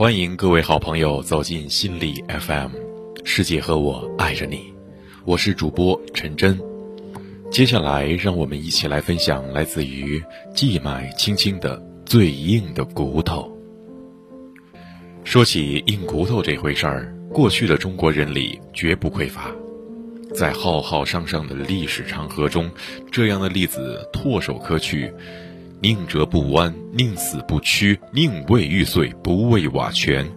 欢迎各位好朋友走进心理 FM，世界和我爱着你，我是主播陈真。接下来，让我们一起来分享来自于季买青青的最硬的骨头。说起硬骨头这回事儿，过去的中国人里绝不匮乏，在浩浩汤汤的历史长河中，这样的例子唾手可取。宁折不弯，宁死不屈，宁为玉碎，不为瓦全。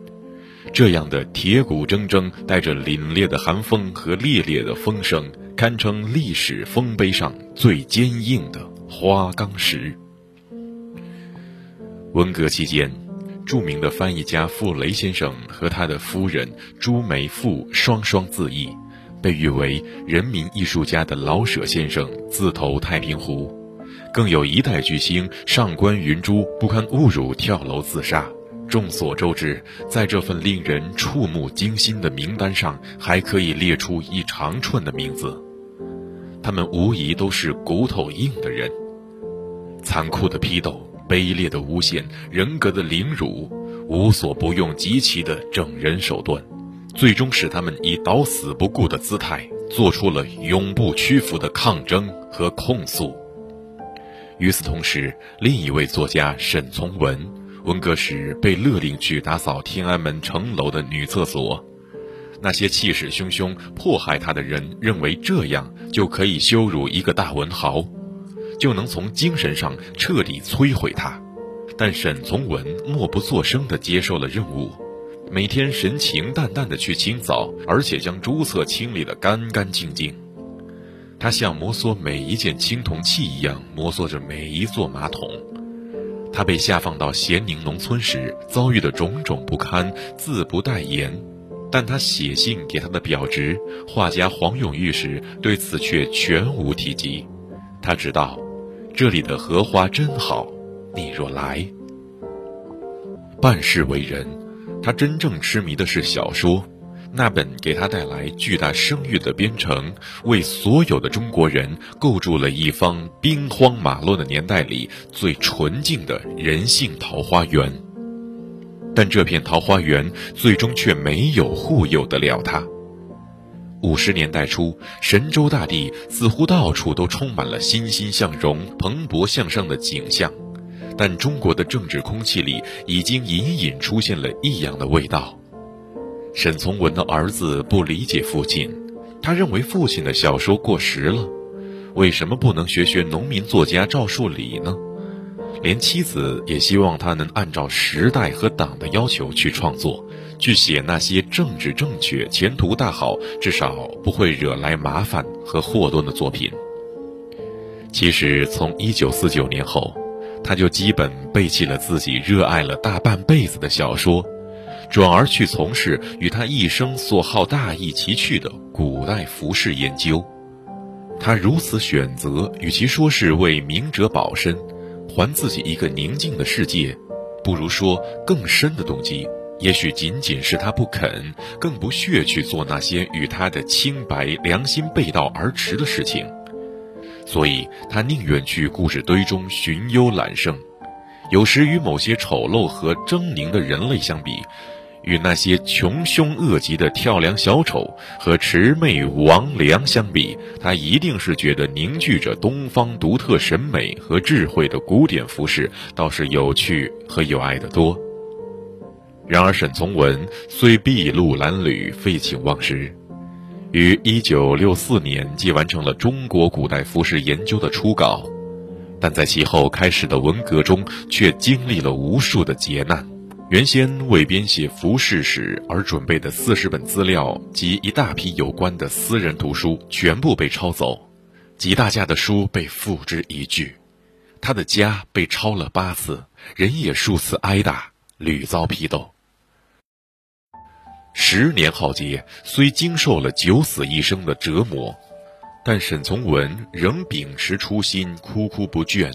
这样的铁骨铮铮，带着凛冽的寒风和烈烈的风声，堪称历史丰碑上最坚硬的花岗石。文革期间，著名的翻译家傅雷先生和他的夫人朱梅馥双双自缢，被誉为人民艺术家的老舍先生自投太平湖。更有一代巨星上官云珠不堪侮辱跳楼自杀。众所周知，在这份令人触目惊心的名单上，还可以列出一长串的名字。他们无疑都是骨头硬的人。残酷的批斗、卑劣的诬陷、人格的凌辱，无所不用极其的整人手段，最终使他们以捣死不顾的姿态，做出了永不屈服的抗争和控诉。与此同时，另一位作家沈从文，文革时被勒令去打扫天安门城楼的女厕所。那些气势汹汹迫害他的人认为这样就可以羞辱一个大文豪，就能从精神上彻底摧毁他。但沈从文默不作声地接受了任务，每天神情淡淡地去清扫，而且将朱厕清理得干干净净。他像摩挲每一件青铜器一样摩挲着每一座马桶。他被下放到咸宁农村时遭遇的种种不堪，自不待言。但他写信给他的表侄画家黄永玉时，对此却全无提及。他知道，这里的荷花真好，你若来。办事为人，他真正痴迷的是小说。那本给他带来巨大声誉的《边城》，为所有的中国人构筑了一方兵荒马乱的年代里最纯净的人性桃花源。但这片桃花源最终却没有护佑得了他。五十年代初，神州大地似乎到处都充满了欣欣向荣、蓬勃向上的景象，但中国的政治空气里已经隐隐出现了异样的味道。沈从文的儿子不理解父亲，他认为父亲的小说过时了，为什么不能学学农民作家赵树理呢？连妻子也希望他能按照时代和党的要求去创作，去写那些政治正确、前途大好、至少不会惹来麻烦和祸端的作品。其实，从一九四九年后，他就基本背弃了自己热爱了大半辈子的小说。转而去从事与他一生所好大异其趣的古代服饰研究。他如此选择，与其说是为明哲保身，还自己一个宁静的世界，不如说更深的动机，也许仅仅是他不肯，更不屑去做那些与他的清白良心背道而驰的事情。所以他宁愿去故事堆中寻幽揽胜，有时与某些丑陋和狰狞的人类相比。与那些穷凶恶极的跳梁小丑和魑魅魍魉相比，他一定是觉得凝聚着东方独特审美和智慧的古典服饰倒是有趣和有爱的多。然而，沈从文虽筚路蓝缕、废寝忘食，于一九六四年即完成了中国古代服饰研究的初稿，但在其后开始的文革中，却经历了无数的劫难。原先为编写服饰史而准备的四十本资料及一大批有关的私人图书全部被抄走，几大家的书被付之一炬，他的家被抄了八次，人也数次挨打，屡遭批斗。十年浩劫，虽经受了九死一生的折磨，但沈从文仍秉持初心，孜孜不倦。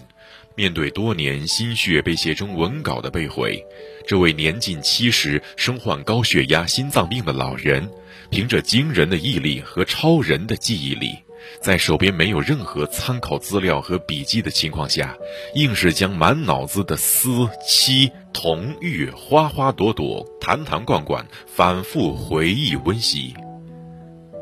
面对多年心血被写成文稿的被毁，这位年近七十、身患高血压、心脏病的老人，凭着惊人的毅力和超人的记忆力，在手边没有任何参考资料和笔记的情况下，硬是将满脑子的思、妻、童、玉、花花朵朵、坛坛罐罐反复回忆温习，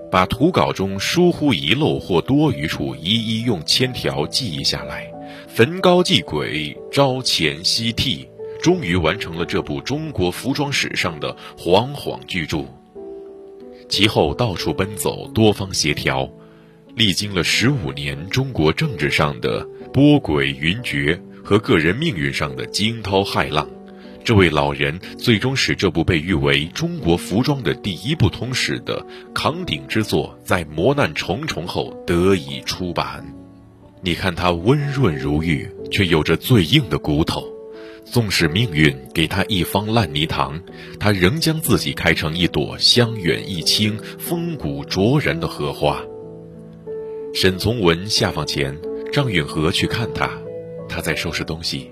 把图稿中疏忽遗漏或多余处一一用铅条记忆下来，焚膏继鬼，朝前夕替，终于完成了这部中国服装史上的煌煌巨著。其后到处奔走，多方协调，历经了十五年中国政治上的波诡云谲和个人命运上的惊涛骇浪，这位老人最终使这部被誉为中国服装的第一部通史的扛鼎之作，在磨难重重后得以出版。你看他温润如玉，却有着最硬的骨头。纵使命运给他一方烂泥塘，他仍将自己开成一朵香远益清、风骨卓然的荷花。沈从文下放前，张允和去看他，他在收拾东西，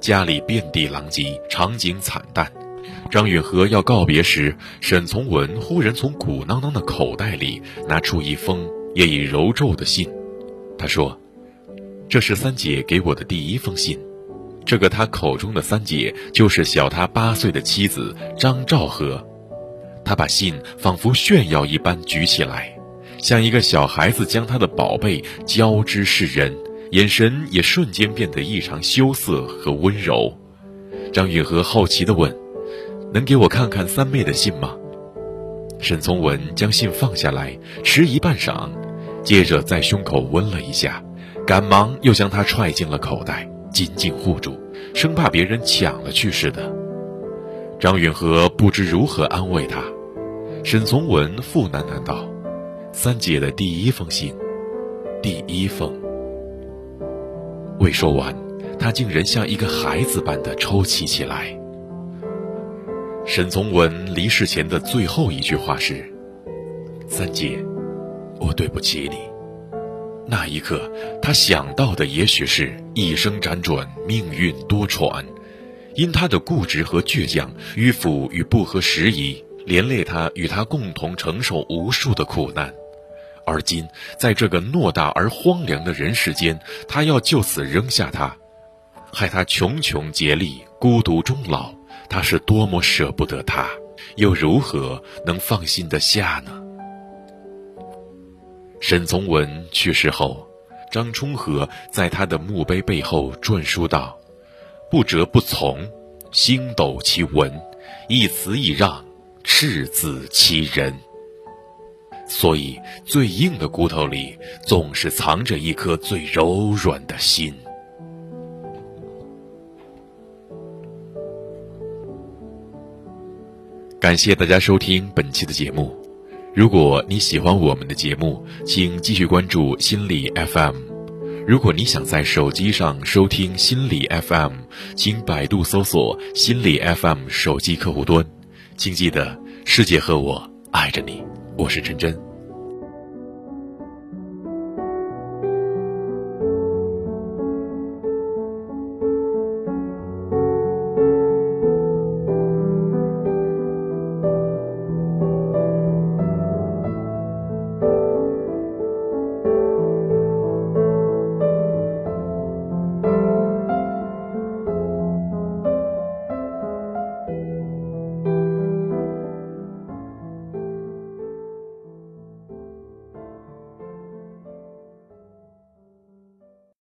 家里遍地狼藉，场景惨淡。张允和要告别时，沈从文忽然从鼓囊囊的口袋里拿出一封也已揉皱的信，他说：“这是三姐给我的第一封信。”这个他口中的三姐，就是小他八岁的妻子张兆和。他把信仿佛炫耀一般举起来，像一个小孩子将他的宝贝交之世人，眼神也瞬间变得异常羞涩和温柔。张允和好奇地问：“能给我看看三妹的信吗？”沈从文将信放下来，迟疑半晌，接着在胸口温了一下，赶忙又将它揣进了口袋。紧紧护住，生怕别人抢了去似的。张允和不知如何安慰他。沈从文复喃喃道：“三姐的第一封信，第一封。”未说完，他竟然像一个孩子般的抽泣起来。沈从文离世前的最后一句话是：“三姐，我对不起你。”那一刻，他想到的也许是一生辗转，命运多舛，因他的固执和倔强，迂腐与不合时宜，连累他与他共同承受无数的苦难。而今，在这个偌大而荒凉的人世间，他要就此扔下他，害他穷穷竭力，孤独终老，他是多么舍不得他，又如何能放心得下呢？沈从文去世后，张充和在他的墓碑背后篆书道：“不折不从，星斗其文，一词一让，赤子其人。”所以，最硬的骨头里总是藏着一颗最柔软的心。感谢大家收听本期的节目。如果你喜欢我们的节目，请继续关注心理 FM。如果你想在手机上收听心理 FM，请百度搜索心理 FM 手机客户端。请记得，世界和我爱着你。我是陈真。